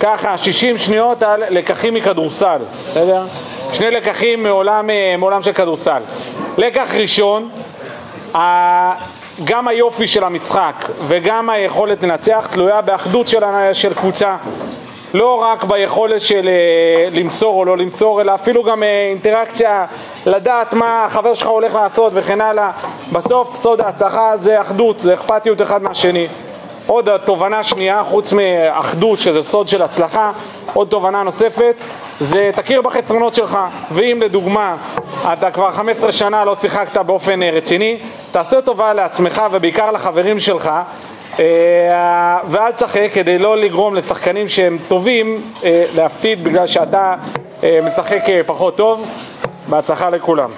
ככה 60 שניות על לקחים מכדורסל, בסדר? שני לקחים מעולם, אה, מעולם של כדורסל. לקח ראשון, גם היופי של המשחק וגם היכולת לנצח תלויה באחדות של, של קבוצה. לא רק ביכולת של אה, למסור או לא למסור, אלא אפילו גם אה, אינטראקציה, לדעת מה החבר שלך הולך לעשות וכן הלאה. בסוף סוד ההצלחה זה אחדות, זה אכפתיות אחד מהשני. עוד תובנה שנייה, חוץ מאחדות שזה סוד של הצלחה, עוד תובנה נוספת זה תכיר בחסרונות שלך. ואם לדוגמה אתה כבר 15 שנה לא שיחקת באופן אה, רציני תעשה טובה לעצמך ובעיקר לחברים שלך אה, ואל תשחק כדי לא לגרום לשחקנים שהם טובים אה, להפתיד בגלל שאתה משחק פחות טוב. בהצלחה לכולם